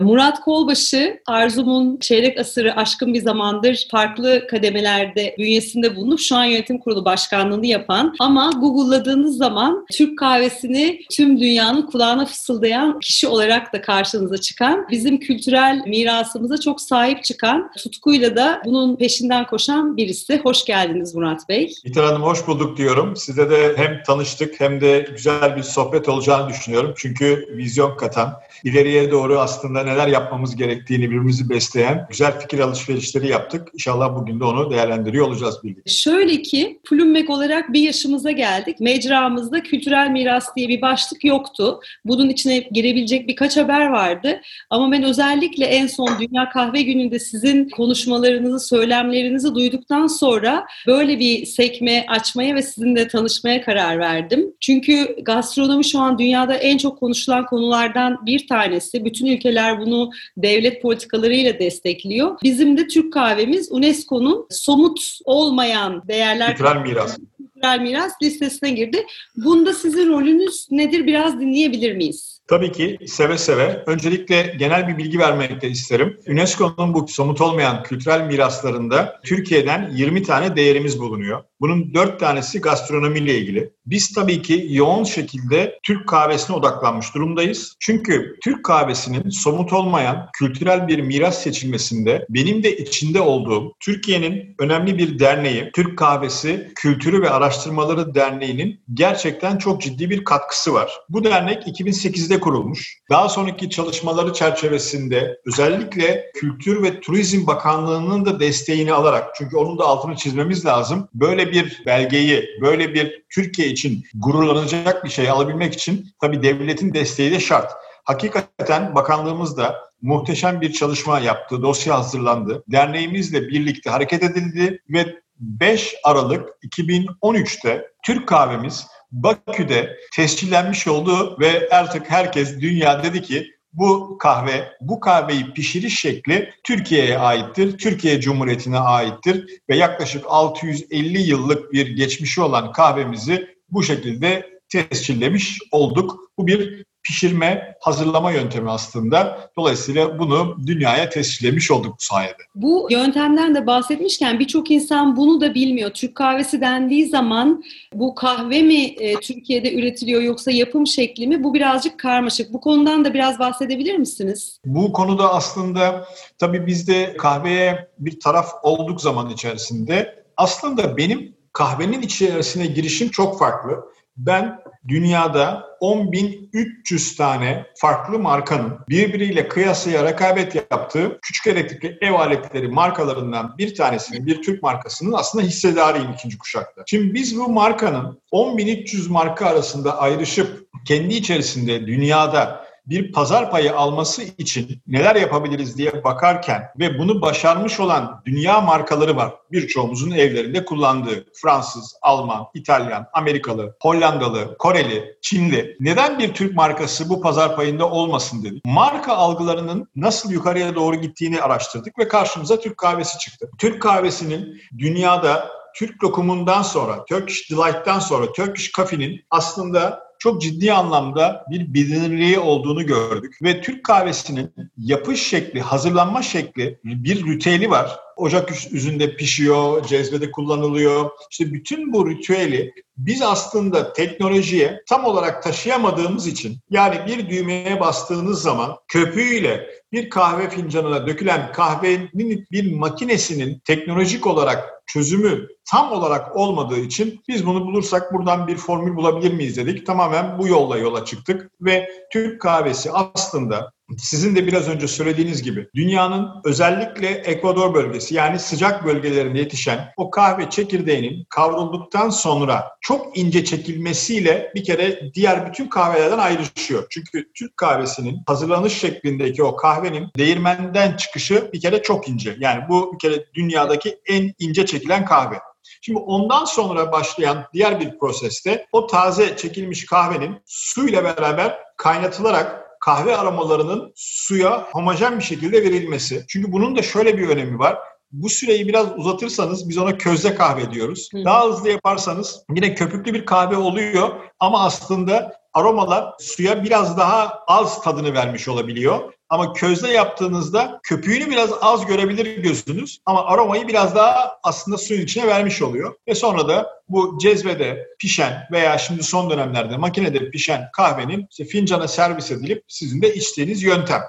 Murat Kolbaşı, Arzum'un çeyrek asırı aşkın bir zamandır farklı kademelerde bünyesinde bulunup şu an yönetim kurulu başkanlığını yapan ama Google'ladığınız zaman Türk kahvesini tüm dünyanın kulağına fısıldayan kişi olarak da karşınıza çıkan, bizim kültürel mirasımıza çok sahip çıkan, tutkuyla da bunun peşinden koşan birisi. Hoş geldiniz Murat Bey. İlter Hanım hoş bulduk diyorum. Size de hem tanıştık hem de güzel bir sohbet olacağını düşünüyorum. Çünkü vizyon katan, ileriye doğru aslında neler yapmamız gerektiğini birbirimizi besleyen güzel fikir alışverişleri yaptık. İnşallah bugün de onu değerlendiriyor olacağız birlikte. Şöyle ki Plummek olarak bir yaşımıza geldik. Mecramızda kültürel miras diye bir başlık yoktu. Bunun içine girebilecek birkaç haber vardı. Ama ben özellikle en son Dünya Kahve Günü'nde sizin konuşmalarınızı, söylemlerinizi duyduktan sonra böyle bir sekme açmaya ve sizinle tanışmaya karar verdim. Çünkü gastronomi şu an dünyada en çok konuşulan konulardan bir tanesi. Bütün ülkeler bunu devlet politikalarıyla destekliyor. Bizim de Türk kahvemiz UNESCO'nun somut olmayan değerler kültürel miras kültürel miras listesine girdi. Bunda sizin rolünüz nedir? Biraz dinleyebilir miyiz? Tabii ki seve seve. Öncelikle genel bir bilgi vermek de isterim. UNESCO'nun bu somut olmayan kültürel miraslarında Türkiye'den 20 tane değerimiz bulunuyor. Bunun 4 tanesi gastronomiyle ilgili. Biz tabii ki yoğun şekilde Türk kahvesine odaklanmış durumdayız. Çünkü Türk kahvesinin somut olmayan kültürel bir miras seçilmesinde benim de içinde olduğum Türkiye'nin önemli bir derneği, Türk Kahvesi Kültürü ve Araştırmaları Derneği'nin gerçekten çok ciddi bir katkısı var. Bu dernek 2008'de kurulmuş. Daha sonraki çalışmaları çerçevesinde özellikle Kültür ve Turizm Bakanlığı'nın da desteğini alarak çünkü onun da altını çizmemiz lazım. Böyle bir belgeyi, böyle bir Türkiye için gururlanacak bir şey alabilmek için tabii devletin desteği de şart. Hakikaten bakanlığımız da muhteşem bir çalışma yaptı, dosya hazırlandı. Derneğimizle birlikte hareket edildi ve 5 Aralık 2013'te Türk kahvemiz Bakü'de tescillenmiş oldu ve artık herkes dünya dedi ki bu kahve, bu kahveyi pişiriş şekli Türkiye'ye aittir, Türkiye Cumhuriyeti'ne aittir ve yaklaşık 650 yıllık bir geçmişi olan kahvemizi bu şekilde tescillemiş olduk. Bu bir pişirme, hazırlama yöntemi aslında. Dolayısıyla bunu dünyaya tescillemiş olduk bu sayede. Bu yöntemden de bahsetmişken birçok insan bunu da bilmiyor. Türk kahvesi dendiği zaman bu kahve mi e, Türkiye'de üretiliyor yoksa yapım şekli mi? Bu birazcık karmaşık. Bu konudan da biraz bahsedebilir misiniz? Bu konuda aslında tabii biz de kahveye bir taraf olduk zaman içerisinde. Aslında benim kahvenin içerisine girişim çok farklı. Ben dünyada 10.300 tane farklı markanın birbiriyle kıyasıya rekabet yaptığı küçük elektrikli ev aletleri markalarından bir tanesinin, bir Türk markasının aslında hissedarıyım ikinci kuşakta. Şimdi biz bu markanın 10.300 marka arasında ayrışıp kendi içerisinde dünyada bir pazar payı alması için neler yapabiliriz diye bakarken ve bunu başarmış olan dünya markaları var. Birçoğumuzun evlerinde kullandığı Fransız, Alman, İtalyan, Amerikalı, Hollandalı, Koreli, Çinli. Neden bir Türk markası bu pazar payında olmasın dedik. Marka algılarının nasıl yukarıya doğru gittiğini araştırdık ve karşımıza Türk kahvesi çıktı. Türk kahvesinin dünyada Türk lokumundan sonra, Turkish Delight'tan sonra Turkish Coffee'nin aslında çok ciddi anlamda bir bilinirliği olduğunu gördük. Ve Türk kahvesinin yapış şekli, hazırlanma şekli bir ritüeli var. Ocak yüzünde pişiyor, cezvede kullanılıyor. İşte bütün bu ritüeli biz aslında teknolojiye tam olarak taşıyamadığımız için yani bir düğmeye bastığınız zaman köpüğüyle bir kahve fincanına dökülen kahvenin bir makinesinin teknolojik olarak çözümü tam olarak olmadığı için biz bunu bulursak buradan bir formül bulabilir miyiz dedik. Tamamen bu yolla yola çıktık ve Türk kahvesi aslında sizin de biraz önce söylediğiniz gibi dünyanın özellikle Ekvador bölgesi yani sıcak bölgelerinde yetişen o kahve çekirdeğinin kavrulduktan sonra çok ince çekilmesiyle bir kere diğer bütün kahvelerden ayrışıyor. Çünkü Türk kahvesinin hazırlanış şeklindeki o kahvenin değirmenden çıkışı bir kere çok ince. Yani bu bir kere dünyadaki en ince çekilen kahve. Şimdi ondan sonra başlayan diğer bir proseste o taze çekilmiş kahvenin suyla beraber kaynatılarak kahve aromalarının suya homojen bir şekilde verilmesi. Çünkü bunun da şöyle bir önemi var. Bu süreyi biraz uzatırsanız biz ona közde kahve diyoruz. Hı. Daha hızlı yaparsanız yine köpüklü bir kahve oluyor ama aslında aromalar suya biraz daha az tadını vermiş olabiliyor. Ama közde yaptığınızda köpüğünü biraz az görebilir gözünüz ama aromayı biraz daha aslında suyun içine vermiş oluyor. Ve sonra da bu cezvede pişen veya şimdi son dönemlerde makinede pişen kahvenin işte fincana servis edilip sizin de içtiğiniz yöntem.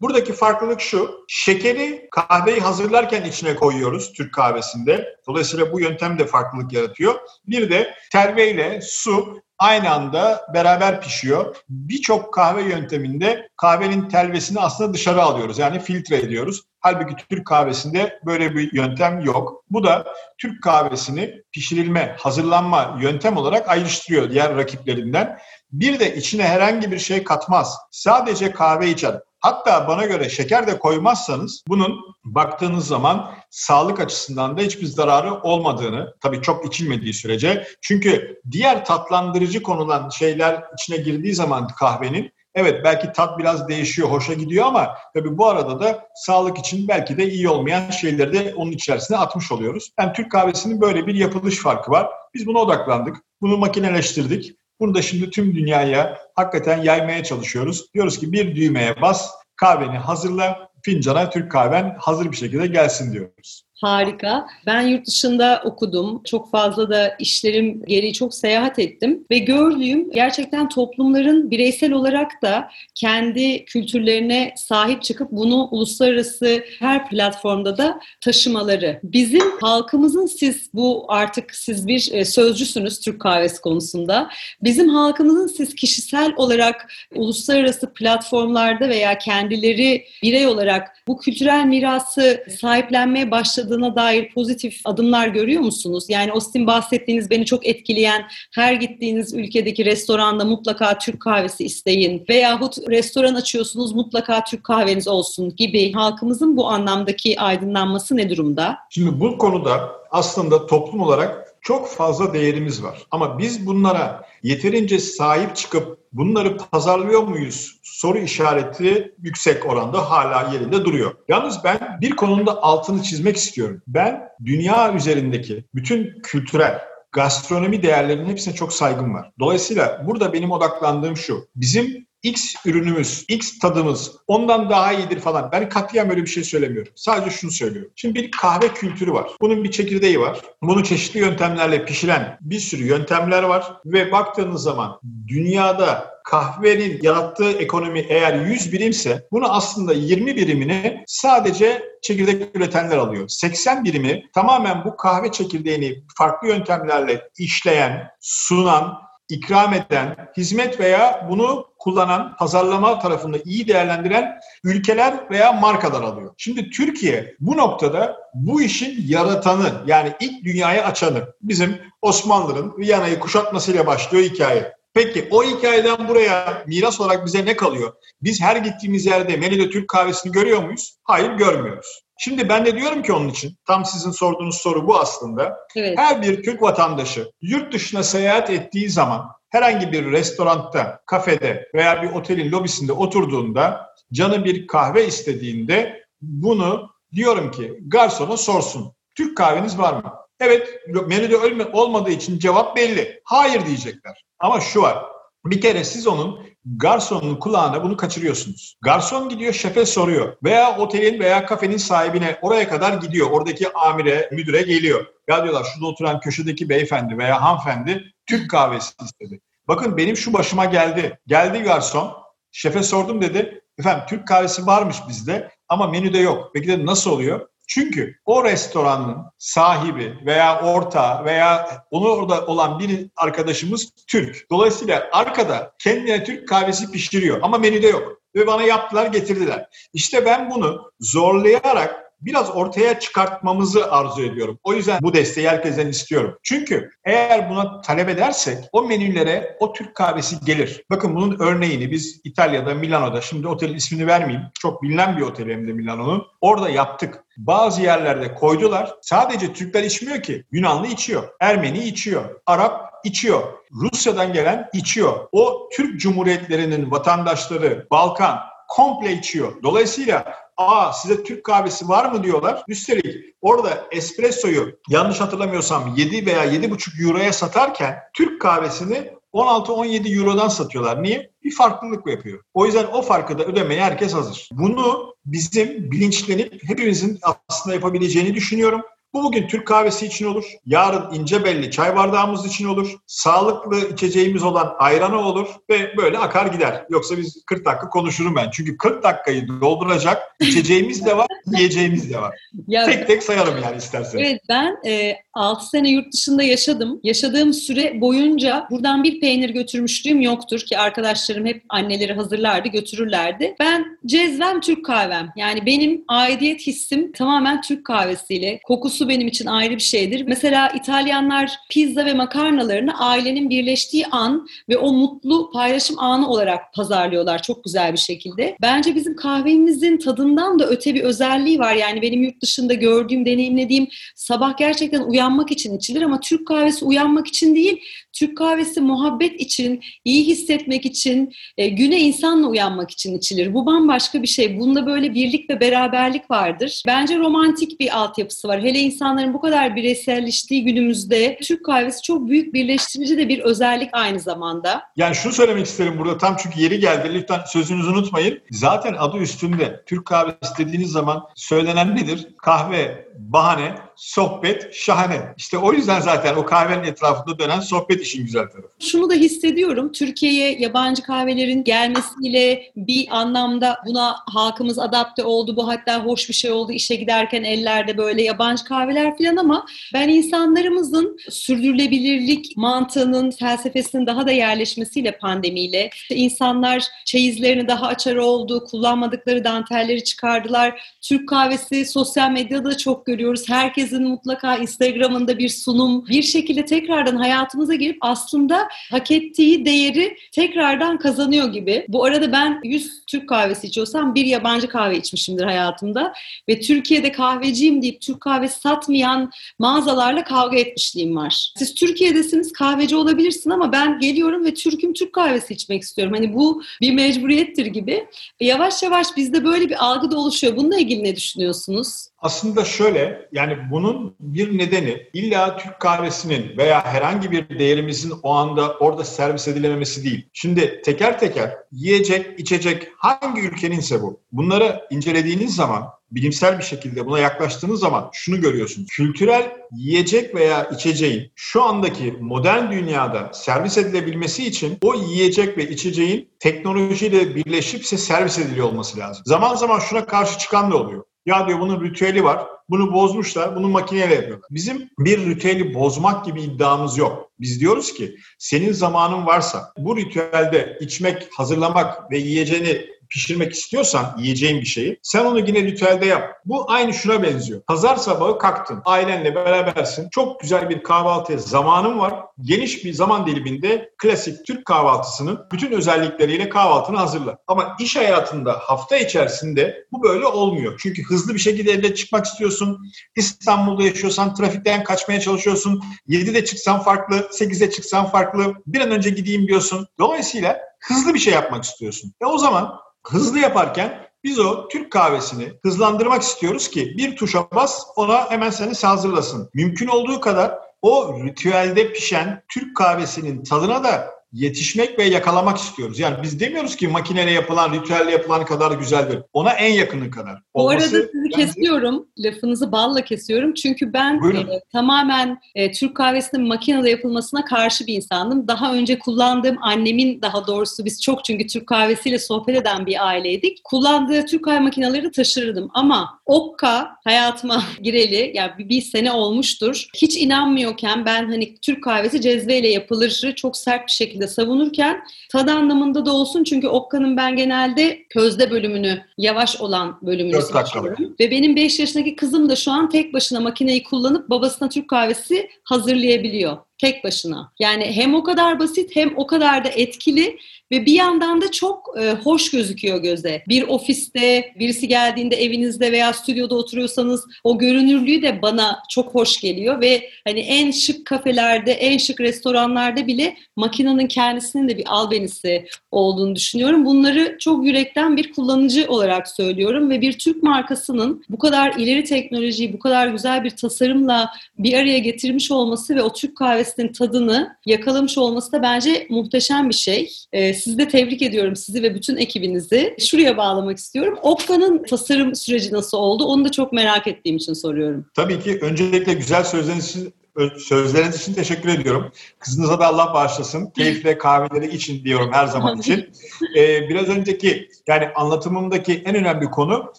Buradaki farklılık şu, şekeri kahveyi hazırlarken içine koyuyoruz Türk kahvesinde. Dolayısıyla bu yöntem de farklılık yaratıyor. Bir de terveyle su aynı anda beraber pişiyor. Birçok kahve yönteminde kahvenin telvesini aslında dışarı alıyoruz. Yani filtre ediyoruz. Halbuki Türk kahvesinde böyle bir yöntem yok. Bu da Türk kahvesini pişirilme, hazırlanma yöntem olarak ayrıştırıyor diğer rakiplerinden. Bir de içine herhangi bir şey katmaz. Sadece kahve içer. Hatta bana göre şeker de koymazsanız bunun baktığınız zaman sağlık açısından da hiçbir zararı olmadığını, tabii çok içilmediği sürece. Çünkü diğer tatlandırıcı konulan şeyler içine girdiği zaman kahvenin Evet belki tat biraz değişiyor, hoşa gidiyor ama tabii bu arada da sağlık için belki de iyi olmayan şeyleri de onun içerisine atmış oluyoruz. Yani Türk kahvesinin böyle bir yapılış farkı var. Biz buna odaklandık. Bunu makineleştirdik. Bunu da şimdi tüm dünyaya hakikaten yaymaya çalışıyoruz. Diyoruz ki bir düğmeye bas, kahveni hazırla, fincana Türk kahven hazır bir şekilde gelsin diyoruz. Harika. Ben yurt dışında okudum. Çok fazla da işlerim gereği çok seyahat ettim ve gördüğüm gerçekten toplumların bireysel olarak da kendi kültürlerine sahip çıkıp bunu uluslararası her platformda da taşımaları. Bizim halkımızın siz bu artık siz bir e, sözcüsünüz Türk kahvesi konusunda. Bizim halkımızın siz kişisel olarak uluslararası platformlarda veya kendileri birey olarak bu kültürel mirası sahiplenmeye başladı başladığına dair pozitif adımlar görüyor musunuz? Yani o sizin bahsettiğiniz beni çok etkileyen her gittiğiniz ülkedeki restoranda mutlaka Türk kahvesi isteyin veyahut restoran açıyorsunuz mutlaka Türk kahveniz olsun gibi halkımızın bu anlamdaki aydınlanması ne durumda? Şimdi bu konuda aslında toplum olarak çok fazla değerimiz var. Ama biz bunlara yeterince sahip çıkıp bunları pazarlıyor muyuz? Soru işareti yüksek oranda hala yerinde duruyor. Yalnız ben bir konuda altını çizmek istiyorum. Ben dünya üzerindeki bütün kültürel gastronomi değerlerinin hepsine çok saygım var. Dolayısıyla burada benim odaklandığım şu. Bizim X ürünümüz, X tadımız ondan daha iyidir falan. Ben katiyen böyle bir şey söylemiyorum. Sadece şunu söylüyorum. Şimdi bir kahve kültürü var. Bunun bir çekirdeği var. Bunu çeşitli yöntemlerle pişiren bir sürü yöntemler var. Ve baktığınız zaman dünyada kahvenin yarattığı ekonomi eğer 100 birimse bunu aslında 20 birimini sadece çekirdek üretenler alıyor. 80 birimi tamamen bu kahve çekirdeğini farklı yöntemlerle işleyen, sunan, ikram eden, hizmet veya bunu kullanan, pazarlama tarafında iyi değerlendiren ülkeler veya markalar alıyor. Şimdi Türkiye bu noktada bu işin yaratanı yani ilk dünyaya açanı bizim Osmanlı'nın Viyana'yı kuşatmasıyla başlıyor hikaye. Peki o hikayeden buraya miras olarak bize ne kalıyor? Biz her gittiğimiz yerde Melide Türk kahvesini görüyor muyuz? Hayır görmüyoruz. Şimdi ben de diyorum ki onun için, tam sizin sorduğunuz soru bu aslında. Evet. Her bir Türk vatandaşı yurt dışına seyahat ettiği zaman herhangi bir restoranda, kafede veya bir otelin lobisinde oturduğunda canı bir kahve istediğinde bunu diyorum ki garsona sorsun. Türk kahveniz var mı? Evet menüde olmadığı için cevap belli. Hayır diyecekler. Ama şu var. Bir kere siz onun garsonun kulağına bunu kaçırıyorsunuz. Garson gidiyor şefe soruyor veya otelin veya kafenin sahibine oraya kadar gidiyor. Oradaki amire, müdüre geliyor. Ya diyorlar şurada oturan köşedeki beyefendi veya hanımefendi Türk kahvesi istedi. Bakın benim şu başıma geldi. Geldi garson. Şefe sordum dedi. Efendim Türk kahvesi varmış bizde ama menüde yok. Peki de nasıl oluyor? Çünkü o restoranın sahibi veya ortağı veya onu orada olan bir arkadaşımız Türk. Dolayısıyla arkada kendine Türk kahvesi pişiriyor ama menüde yok. Ve bana yaptılar getirdiler. İşte ben bunu zorlayarak biraz ortaya çıkartmamızı arzu ediyorum. O yüzden bu desteği herkesten istiyorum. Çünkü eğer buna talep edersek o menülere o Türk kahvesi gelir. Bakın bunun örneğini biz İtalya'da, Milano'da, şimdi otelin ismini vermeyeyim. Çok bilinen bir otel hem de Milano'nun. Orada yaptık. Bazı yerlerde koydular. Sadece Türkler içmiyor ki. Yunanlı içiyor. Ermeni içiyor. Arap içiyor. Rusya'dan gelen içiyor. O Türk Cumhuriyetlerinin vatandaşları, Balkan komple içiyor. Dolayısıyla aa size Türk kahvesi var mı diyorlar. Üstelik orada espressoyu yanlış hatırlamıyorsam 7 veya 7,5 euroya satarken Türk kahvesini 16-17 Euro'dan satıyorlar. Niye? Bir farklılık yapıyor. O yüzden o farkı da ödemeye herkes hazır. Bunu bizim bilinçlenip hepimizin aslında yapabileceğini düşünüyorum. Bu bugün Türk kahvesi için olur. Yarın ince belli çay bardağımız için olur. Sağlıklı içeceğimiz olan ayranı olur ve böyle akar gider. Yoksa biz 40 dakika konuşurum ben. Çünkü 40 dakikayı dolduracak içeceğimiz de var, yiyeceğimiz de var. Ya, tek tek sayalım yani istersen. Evet ben e, 6 sene yurt dışında yaşadım. Yaşadığım süre boyunca buradan bir peynir götürmüşlüğüm yoktur ki arkadaşlarım hep anneleri hazırlardı, götürürlerdi. Ben cezvem Türk kahvem. Yani benim aidiyet hissim tamamen Türk kahvesiyle. Kokusu kokusu benim için ayrı bir şeydir. Mesela İtalyanlar pizza ve makarnalarını ailenin birleştiği an ve o mutlu paylaşım anı olarak pazarlıyorlar çok güzel bir şekilde. Bence bizim kahvemizin tadından da öte bir özelliği var. Yani benim yurt dışında gördüğüm, deneyimlediğim sabah gerçekten uyanmak için içilir ama Türk kahvesi uyanmak için değil, Türk kahvesi muhabbet için, iyi hissetmek için, e, güne insanla uyanmak için içilir. Bu bambaşka bir şey. Bunda böyle birlik ve beraberlik vardır. Bence romantik bir altyapısı var. Hele insanların bu kadar bireyselleştiği günümüzde Türk kahvesi çok büyük birleştirici de bir özellik aynı zamanda. Yani şunu söylemek isterim burada tam çünkü yeri geldi. Lütfen sözünüzü unutmayın. Zaten adı üstünde. Türk kahvesi dediğiniz zaman söylenen nedir? Kahve, bahane, sohbet şahane. İşte o yüzden zaten o kahvenin etrafında dönen sohbet işin güzel tarafı. Şunu da hissediyorum. Türkiye'ye yabancı kahvelerin gelmesiyle bir anlamda buna halkımız adapte oldu. Bu hatta hoş bir şey oldu. İşe giderken ellerde böyle yabancı kahveler falan ama ben insanlarımızın sürdürülebilirlik mantığının, felsefesinin daha da yerleşmesiyle pandemiyle işte insanlar çeyizlerini daha açar oldu, kullanmadıkları dantelleri çıkardılar. Türk kahvesi sosyal medyada çok görüyoruz. Herkes herkesin mutlaka Instagram'ında bir sunum bir şekilde tekrardan hayatımıza girip aslında hak ettiği değeri tekrardan kazanıyor gibi. Bu arada ben 100 Türk kahvesi içiyorsam bir yabancı kahve içmişimdir hayatımda ve Türkiye'de kahveciyim deyip Türk kahvesi satmayan mağazalarla kavga etmişliğim var. Siz Türkiye'desiniz kahveci olabilirsin ama ben geliyorum ve Türk'üm Türk kahvesi içmek istiyorum. Hani bu bir mecburiyettir gibi. E yavaş yavaş bizde böyle bir algı da oluşuyor. Bununla ilgili ne düşünüyorsunuz? Aslında şöyle yani bunun bir nedeni illa Türk kahvesinin veya herhangi bir değerimizin o anda orada servis edilememesi değil. Şimdi teker teker yiyecek, içecek hangi ülkeninse bu. Bunları incelediğiniz zaman bilimsel bir şekilde buna yaklaştığınız zaman şunu görüyorsunuz. Kültürel yiyecek veya içeceğin şu andaki modern dünyada servis edilebilmesi için o yiyecek ve içeceğin teknolojiyle birleşip size servis ediliyor olması lazım. Zaman zaman şuna karşı çıkan da oluyor. Ya diyor bunun ritüeli var. Bunu bozmuşlar. Bunu makineyle yapıyorlar. Bizim bir ritüeli bozmak gibi iddiamız yok. Biz diyoruz ki senin zamanın varsa bu ritüelde içmek, hazırlamak ve yiyeceğini pişirmek istiyorsan yiyeceğin bir şeyi sen onu yine ritüelde yap. Bu aynı şuna benziyor. Pazar sabahı kalktın. Ailenle berabersin. Çok güzel bir kahvaltıya zamanın var. Geniş bir zaman diliminde klasik Türk kahvaltısının bütün özellikleriyle kahvaltını hazırla. Ama iş hayatında hafta içerisinde bu böyle olmuyor. Çünkü hızlı bir şekilde evde çıkmak istiyorsun. İstanbul'da yaşıyorsan trafikten kaçmaya çalışıyorsun. 7'de çıksan farklı, 8'de çıksan farklı. Bir an önce gideyim diyorsun. Dolayısıyla hızlı bir şey yapmak istiyorsun. E o zaman hızlı yaparken biz o Türk kahvesini hızlandırmak istiyoruz ki bir tuşa bas ona hemen seni hazırlasın. Mümkün olduğu kadar o ritüelde pişen Türk kahvesinin tadına da yetişmek ve yakalamak istiyoruz. Yani biz demiyoruz ki makineyle yapılan, ritüelle yapılan kadar güzeldir. Ona en yakını kadar. Bu arada sizi bence... kesiyorum. Lafınızı balla kesiyorum. Çünkü ben e, tamamen e, Türk kahvesinin makinede yapılmasına karşı bir insandım. Daha önce kullandığım annemin daha doğrusu biz çok çünkü Türk kahvesiyle sohbet eden bir aileydik. Kullandığı Türk kahve makineleri taşırdım ama Okka hayatıma gireli yani bir, bir sene olmuştur. Hiç inanmıyorken ben hani Türk kahvesi cezveyle yapılır çok sert bir şekilde şekilde savunurken tad anlamında da olsun çünkü Okka'nın ben genelde közde bölümünü, yavaş olan bölümünü seçiyorum. Ve benim 5 yaşındaki kızım da şu an tek başına makineyi kullanıp babasına Türk kahvesi hazırlayabiliyor tek başına. Yani hem o kadar basit hem o kadar da etkili ve bir yandan da çok e, hoş gözüküyor göze. Bir ofiste birisi geldiğinde evinizde veya stüdyoda oturuyorsanız o görünürlüğü de bana çok hoş geliyor ve hani en şık kafelerde, en şık restoranlarda bile makinenin kendisinin de bir albenisi olduğunu düşünüyorum. Bunları çok yürekten bir kullanıcı olarak söylüyorum ve bir Türk markasının bu kadar ileri teknolojiyi, bu kadar güzel bir tasarımla bir araya getirmiş olması ve o Türk kahvesinin tadını yakalamış olması da bence muhteşem bir şey. Ee, sizi de tebrik ediyorum sizi ve bütün ekibinizi. Şuraya bağlamak istiyorum. Okka'nın tasarım süreci nasıl oldu? Onu da çok merak ettiğim için soruyorum. Tabii ki öncelikle güzel sözleriniz için sözleriniz için teşekkür ediyorum. Kızınıza da Allah bağışlasın. Keyifle kahveleri için diyorum her zaman için. Ee, biraz önceki yani anlatımımdaki en önemli konu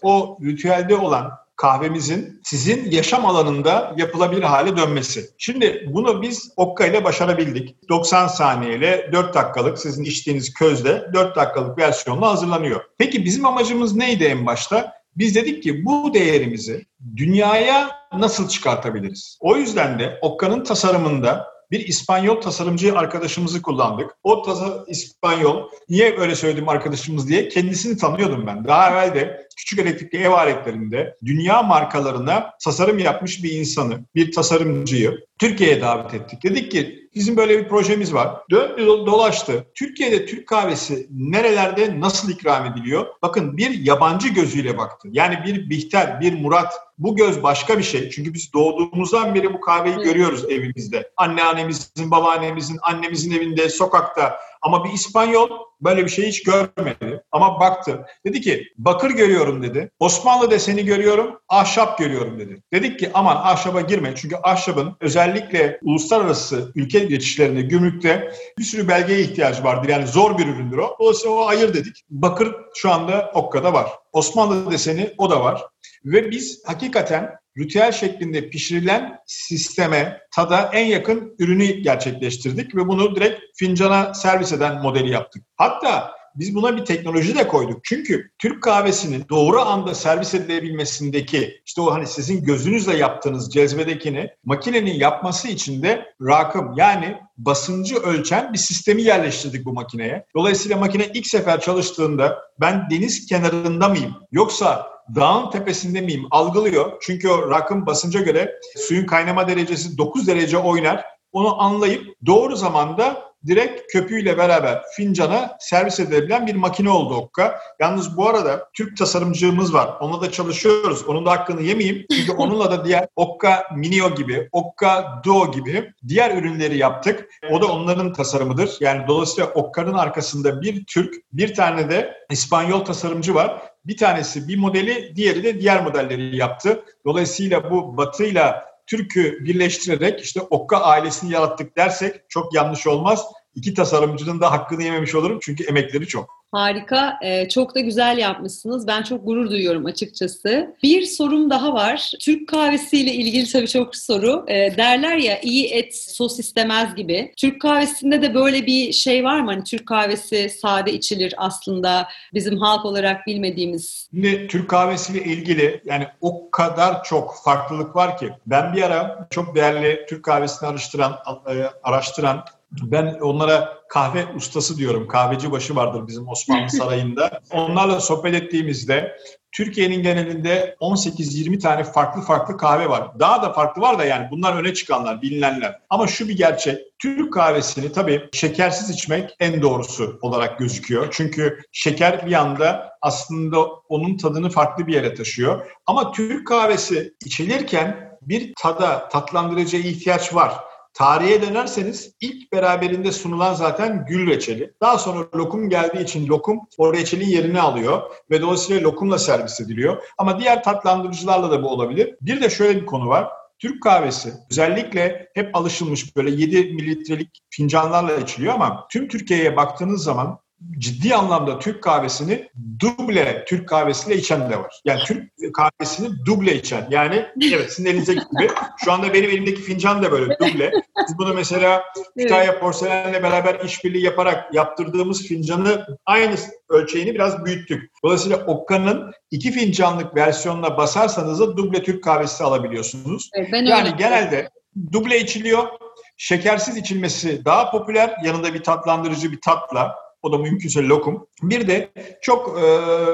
o ritüelde olan kahvemizin sizin yaşam alanında yapılabilir hale dönmesi. Şimdi bunu biz Okka ile başarabildik. 90 saniyeyle 4 dakikalık sizin içtiğiniz közde 4 dakikalık versiyonla hazırlanıyor. Peki bizim amacımız neydi en başta? Biz dedik ki bu değerimizi dünyaya nasıl çıkartabiliriz? O yüzden de Okka'nın tasarımında bir İspanyol tasarımcı arkadaşımızı kullandık. O tasa İspanyol, niye öyle söyledim arkadaşımız diye kendisini tanıyordum ben. Daha evvel de küçük elektrikli ev aletlerinde dünya markalarına tasarım yapmış bir insanı, bir tasarımcıyı Türkiye'ye davet ettik. Dedik ki bizim böyle bir projemiz var. Döndü dolaştı. Türkiye'de Türk kahvesi nerelerde nasıl ikram ediliyor? Bakın bir yabancı gözüyle baktı. Yani bir Bihter, bir Murat bu göz başka bir şey. Çünkü biz doğduğumuzdan beri bu kahveyi görüyoruz evimizde. Anneannemizin, babaannemizin, annemizin evinde, sokakta. Ama bir İspanyol böyle bir şey hiç görmedi. Ama baktı. Dedi ki bakır görüyorum dedi. Osmanlı deseni görüyorum, ahşap görüyorum dedi. Dedik ki aman ahşaba girme. Çünkü ahşabın özellikle uluslararası ülke geçişlerinde, gümrükte bir sürü belgeye ihtiyacı vardır. Yani zor bir üründür o. Dolayısıyla o ayır dedik. Bakır şu anda Okka'da var. Osmanlı deseni o da var. Ve biz hakikaten ritüel şeklinde pişirilen sisteme, tada en yakın ürünü gerçekleştirdik ve bunu direkt fincana servis eden modeli yaptık. Hatta biz buna bir teknoloji de koyduk. Çünkü Türk kahvesinin doğru anda servis edilebilmesindeki işte o hani sizin gözünüzle yaptığınız cezbedekini makinenin yapması için de rakım yani basıncı ölçen bir sistemi yerleştirdik bu makineye. Dolayısıyla makine ilk sefer çalıştığında ben deniz kenarında mıyım yoksa dağın tepesinde miyim algılıyor. Çünkü o rakım basınca göre suyun kaynama derecesi 9 derece oynar. Onu anlayıp doğru zamanda direkt köpüğüyle beraber fincana servis edebilen bir makine oldu Okka. Yalnız bu arada Türk tasarımcımız var. Onunla da çalışıyoruz. Onun da hakkını yemeyeyim. Çünkü onunla da diğer Okka Minio gibi, Okka Duo gibi diğer ürünleri yaptık. O da onların tasarımıdır. Yani dolayısıyla Okka'nın arkasında bir Türk, bir tane de İspanyol tasarımcı var. Bir tanesi bir modeli, diğeri de diğer modelleri yaptı. Dolayısıyla bu batıyla Türk'ü birleştirerek işte Okka ailesini yarattık dersek çok yanlış olmaz. İki tasarımcının da hakkını yememiş olurum çünkü emekleri çok. Harika, ee, çok da güzel yapmışsınız. Ben çok gurur duyuyorum açıkçası. Bir sorum daha var. Türk kahvesiyle ilgili tabii çok soru. Ee, derler ya iyi et sos istemez gibi. Türk kahvesinde de böyle bir şey var mı? Hani Türk kahvesi sade içilir aslında bizim halk olarak bilmediğimiz. Şimdi Türk kahvesiyle ilgili yani o kadar çok farklılık var ki. Ben bir ara çok değerli Türk kahvesini araştıran, e, araştıran ben onlara kahve ustası diyorum. Kahveci başı vardır bizim Osmanlı Sarayı'nda. Onlarla sohbet ettiğimizde Türkiye'nin genelinde 18-20 tane farklı farklı kahve var. Daha da farklı var da yani bunlar öne çıkanlar, bilinenler. Ama şu bir gerçek. Türk kahvesini tabii şekersiz içmek en doğrusu olarak gözüküyor. Çünkü şeker bir anda aslında onun tadını farklı bir yere taşıyor. Ama Türk kahvesi içilirken bir tada, tatlandırıcıya ihtiyaç var. Tarihe dönerseniz ilk beraberinde sunulan zaten gül reçeli. Daha sonra lokum geldiği için lokum o reçelin yerini alıyor ve dolayısıyla lokumla servis ediliyor. Ama diğer tatlandırıcılarla da bu olabilir. Bir de şöyle bir konu var. Türk kahvesi özellikle hep alışılmış böyle 7 mililitrelik fincanlarla içiliyor ama tüm Türkiye'ye baktığınız zaman ciddi anlamda Türk kahvesini duble Türk kahvesiyle içen de var. Yani Türk kahvesini duble içen. Yani evet sizin elinizdeki gibi. Şu anda benim elimdeki fincan da böyle duble. Biz bunu mesela Kütahya evet. Porselen'le beraber işbirliği yaparak yaptırdığımız fincanı aynı ölçeğini biraz büyüttük. Dolayısıyla Okka'nın iki fincanlık versiyonuna basarsanız da duble Türk kahvesi alabiliyorsunuz. Evet, ben yani öyle. genelde duble içiliyor. Şekersiz içilmesi daha popüler. Yanında bir tatlandırıcı bir tatla. O da mümkünse lokum. Bir de çok e,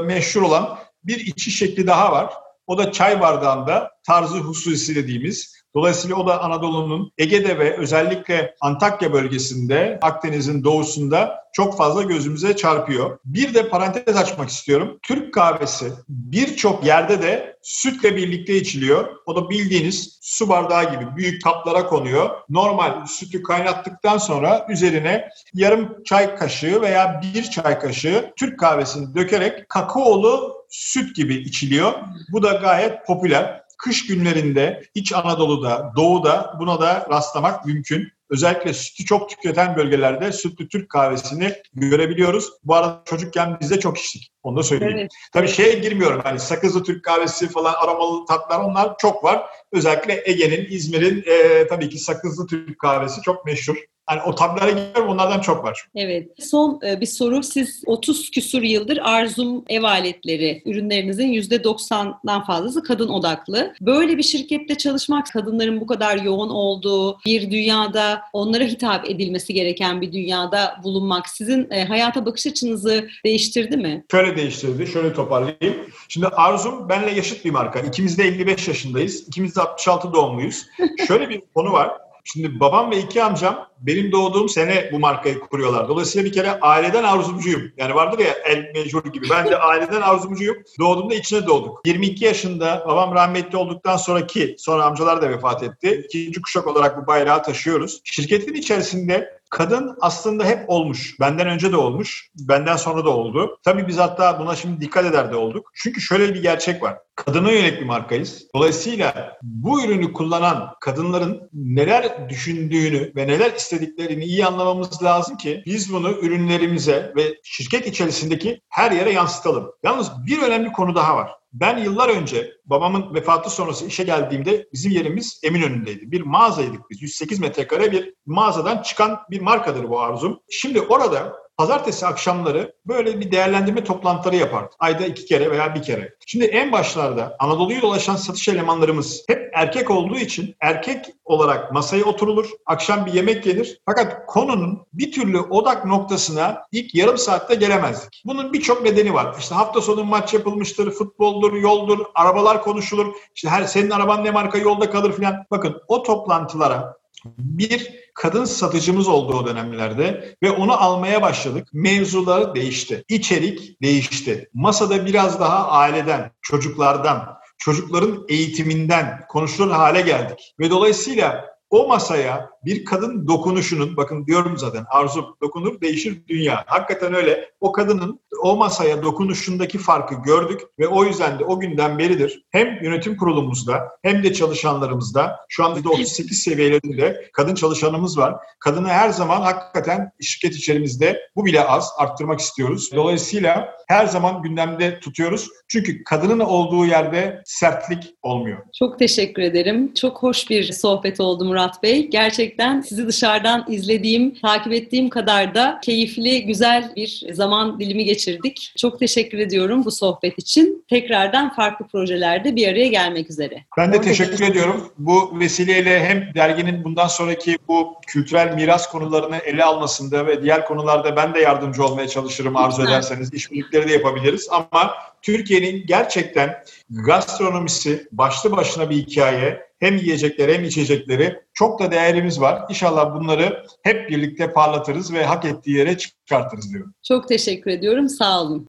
meşhur olan bir içi şekli daha var. O da çay bardağında tarzı hususi dediğimiz Dolayısıyla o da Anadolu'nun Ege'de ve özellikle Antakya bölgesinde, Akdeniz'in doğusunda çok fazla gözümüze çarpıyor. Bir de parantez açmak istiyorum. Türk kahvesi birçok yerde de sütle birlikte içiliyor. O da bildiğiniz su bardağı gibi büyük kaplara konuyor. Normal sütü kaynattıktan sonra üzerine yarım çay kaşığı veya bir çay kaşığı Türk kahvesini dökerek kakaolu süt gibi içiliyor. Bu da gayet popüler kış günlerinde İç Anadolu'da, Doğu'da buna da rastlamak mümkün. Özellikle sütü çok tüketen bölgelerde sütlü Türk kahvesini görebiliyoruz. Bu arada çocukken biz de çok içtik. Onu da söyleyeyim. Evet. Tabii şeye girmiyorum. Hani sakızlı Türk kahvesi falan aromalı tatlar onlar çok var. Özellikle Ege'nin, İzmir'in e, tabii ki sakızlı Türk kahvesi çok meşhur. Hani o tablara gidiyorum onlardan çok var. Evet. Son e, bir soru. Siz 30 küsur yıldır Arzum ev aletleri ürünlerinizin %90'dan fazlası kadın odaklı. Böyle bir şirkette çalışmak, kadınların bu kadar yoğun olduğu bir dünyada, onlara hitap edilmesi gereken bir dünyada bulunmak sizin e, hayata bakış açınızı değiştirdi mi? Şöyle değiştirdi. Şöyle toparlayayım. Şimdi Arzum benle yaşıt bir marka. İkimiz de 55 yaşındayız. İkimiz de 66 doğumluyuz. Şöyle bir konu var. Şimdi babam ve iki amcam benim doğduğum sene bu markayı kuruyorlar. Dolayısıyla bir kere aileden arzumcuyum. Yani vardır ya el mecbur gibi. Ben de aileden arzumcuyum. Doğduğumda içine doğduk. 22 yaşında babam rahmetli olduktan sonraki, sonra amcalar da vefat etti. İkinci kuşak olarak bu bayrağı taşıyoruz. Şirketin içerisinde Kadın aslında hep olmuş. Benden önce de olmuş. Benden sonra da oldu. Tabii biz hatta buna şimdi dikkat eder de olduk. Çünkü şöyle bir gerçek var. Kadına yönelik bir markayız. Dolayısıyla bu ürünü kullanan kadınların neler düşündüğünü ve neler istediklerini iyi anlamamız lazım ki biz bunu ürünlerimize ve şirket içerisindeki her yere yansıtalım. Yalnız bir önemli konu daha var. Ben yıllar önce babamın vefatı sonrası işe geldiğimde bizim yerimiz Eminönü'ndeydi. Bir mağazaydık biz. 108 metrekare bir mağazadan çıkan bir markadır bu Arzum. Şimdi orada pazartesi akşamları böyle bir değerlendirme toplantıları yapardı. Ayda iki kere veya bir kere. Şimdi en başlarda Anadolu'yu dolaşan satış elemanlarımız hep erkek olduğu için erkek olarak masaya oturulur. Akşam bir yemek yenir. Fakat konunun bir türlü odak noktasına ilk yarım saatte gelemezdik. Bunun birçok nedeni var. İşte hafta sonu maç yapılmıştır, futboldur, yoldur, arabalar konuşulur. İşte her senin araban ne marka yolda kalır filan. Bakın o toplantılara bir kadın satıcımız oldu o dönemlerde ve onu almaya başladık. Mevzuları değişti. İçerik değişti. Masada biraz daha aileden, çocuklardan, çocukların eğitiminden konuşulur hale geldik. Ve dolayısıyla o masaya bir kadın dokunuşunun, bakın diyorum zaten arzu dokunur değişir dünya. Hakikaten öyle. O kadının o masaya dokunuşundaki farkı gördük ve o yüzden de o günden beridir hem yönetim kurulumuzda hem de çalışanlarımızda şu anda da 38 seviyelerinde kadın çalışanımız var. Kadını her zaman hakikaten şirket içerimizde bu bile az arttırmak istiyoruz. Dolayısıyla her zaman gündemde tutuyoruz. Çünkü kadının olduğu yerde sertlik olmuyor. Çok teşekkür ederim. Çok hoş bir sohbet oldu Murat Bey. Gerçekten sizi dışarıdan izlediğim, takip ettiğim kadar da keyifli, güzel bir zaman dilimi geçirdik. Çok teşekkür ediyorum bu sohbet için. Tekrardan farklı projelerde bir araya gelmek üzere. Ben de teşekkür ediyorum. Bu vesileyle hem derginin bundan sonraki bu kültürel miras konularını ele almasında ve diğer konularda ben de yardımcı olmaya çalışırım arzu ederseniz. İşbirlikleri de yapabiliriz ama Türkiye'nin gerçekten gastronomisi başlı başına bir hikaye. Hem yiyecekleri hem içecekleri çok da değerimiz var. İnşallah bunları hep birlikte parlatırız ve hak ettiği yere çıkartırız diyorum. Çok teşekkür ediyorum. Sağ olun.